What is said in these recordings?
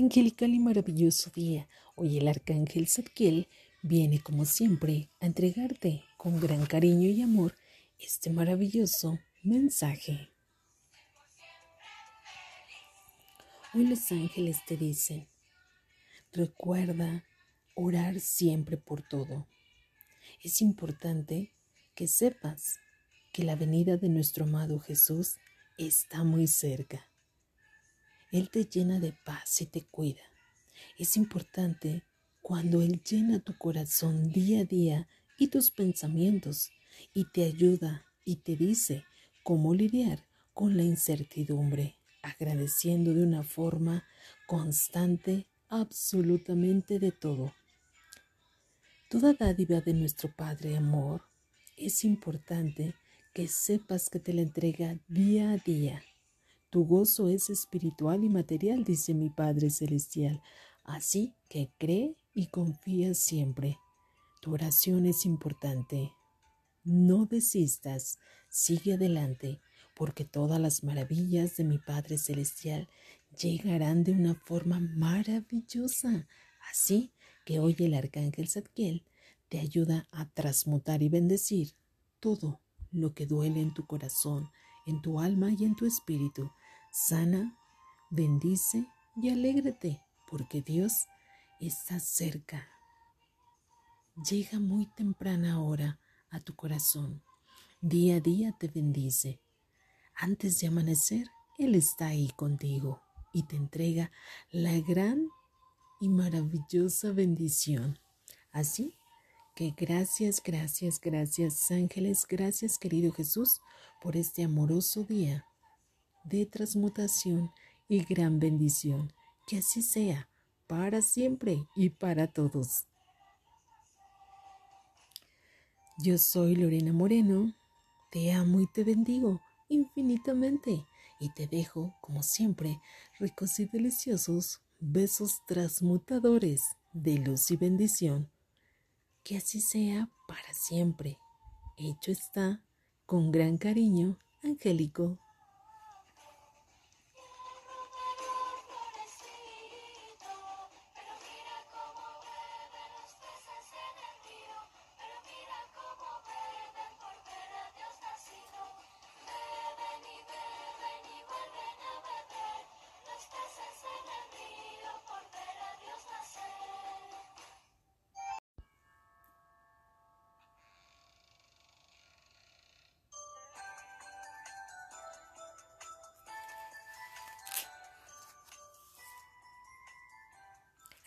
Angelical y maravilloso día. Hoy el arcángel Zadkiel viene como siempre a entregarte con gran cariño y amor este maravilloso mensaje. Hoy los ángeles te dicen, recuerda orar siempre por todo. Es importante que sepas que la venida de nuestro amado Jesús está muy cerca. Él te llena de paz y te cuida. Es importante cuando Él llena tu corazón día a día y tus pensamientos y te ayuda y te dice cómo lidiar con la incertidumbre, agradeciendo de una forma constante absolutamente de todo. Toda dádiva de nuestro Padre amor es importante que sepas que te la entrega día a día tu gozo es espiritual y material, dice mi Padre Celestial. Así que cree y confía siempre. Tu oración es importante. No desistas, sigue adelante, porque todas las maravillas de mi Padre Celestial llegarán de una forma maravillosa. Así que hoy el Arcángel Zadkiel te ayuda a transmutar y bendecir todo lo que duele en tu corazón, en tu alma y en tu espíritu. Sana, bendice y alégrate, porque Dios está cerca. Llega muy temprana hora a tu corazón. Día a día te bendice. Antes de amanecer, Él está ahí contigo y te entrega la gran y maravillosa bendición. Así que gracias, gracias, gracias ángeles, gracias querido Jesús por este amoroso día de transmutación y gran bendición. Que así sea, para siempre y para todos. Yo soy Lorena Moreno, te amo y te bendigo infinitamente y te dejo, como siempre, ricos y deliciosos besos transmutadores de luz y bendición. Que así sea para siempre. Hecho está, con gran cariño, angélico.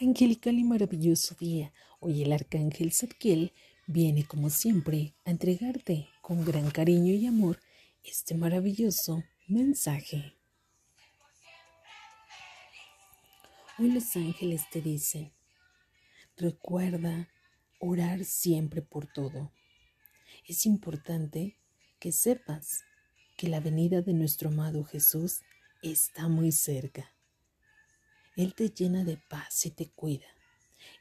Angelical y maravilloso día. Hoy el arcángel Zadkiel viene como siempre a entregarte con gran cariño y amor este maravilloso mensaje. Hoy los ángeles te dicen, recuerda orar siempre por todo. Es importante que sepas que la venida de nuestro amado Jesús está muy cerca. Él te llena de paz y te cuida.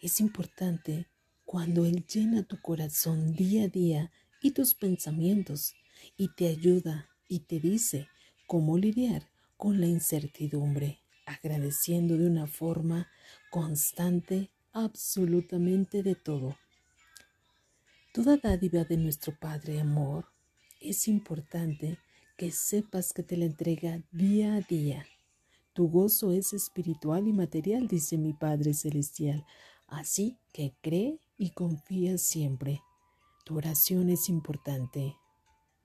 Es importante cuando Él llena tu corazón día a día y tus pensamientos y te ayuda y te dice cómo lidiar con la incertidumbre, agradeciendo de una forma constante absolutamente de todo. Toda dádiva de nuestro Padre amor es importante que sepas que te la entrega día a día tu gozo es espiritual y material, dice mi Padre Celestial. Así que cree y confía siempre. Tu oración es importante.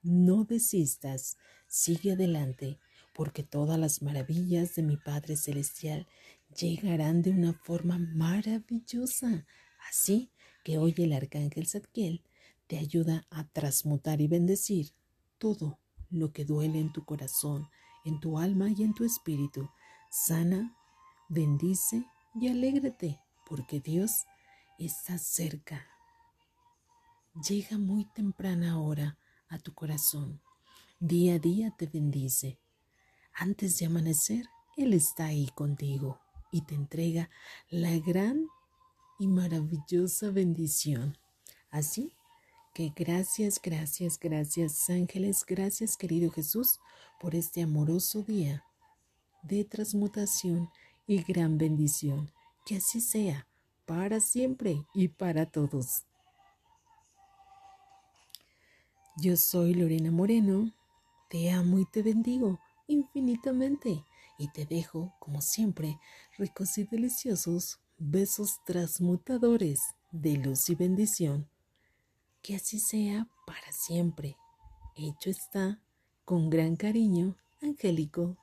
No desistas, sigue adelante, porque todas las maravillas de mi Padre Celestial llegarán de una forma maravillosa. Así que hoy el Arcángel Zadkiel te ayuda a transmutar y bendecir todo lo que duele en tu corazón, en tu alma y en tu espíritu. Sana, bendice y alégrate, porque Dios está cerca. Llega muy temprana hora a tu corazón. Día a día te bendice. Antes de amanecer, Él está ahí contigo y te entrega la gran y maravillosa bendición. Así que gracias, gracias, gracias ángeles, gracias querido Jesús por este amoroso día de transmutación y gran bendición. Que así sea, para siempre y para todos. Yo soy Lorena Moreno, te amo y te bendigo infinitamente y te dejo, como siempre, ricos y deliciosos besos transmutadores de luz y bendición. Que así sea para siempre. Hecho está, con gran cariño, angélico